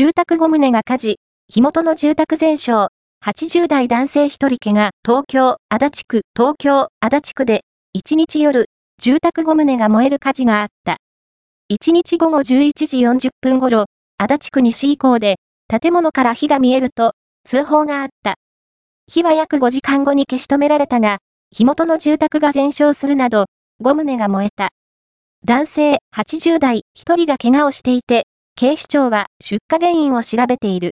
住宅5棟が火事、火元の住宅全焼、80代男性1人怪我、東京、足立区、東京、足立区で、1日夜、住宅5棟が燃える火事があった。1日午後11時40分頃、足立区西以降で、建物から火が見えると、通報があった。火は約5時間後に消し止められたが、火元の住宅が全焼するなど、5棟が燃えた。男性80代1人が怪我をしていて、警視庁は出火原因を調べている。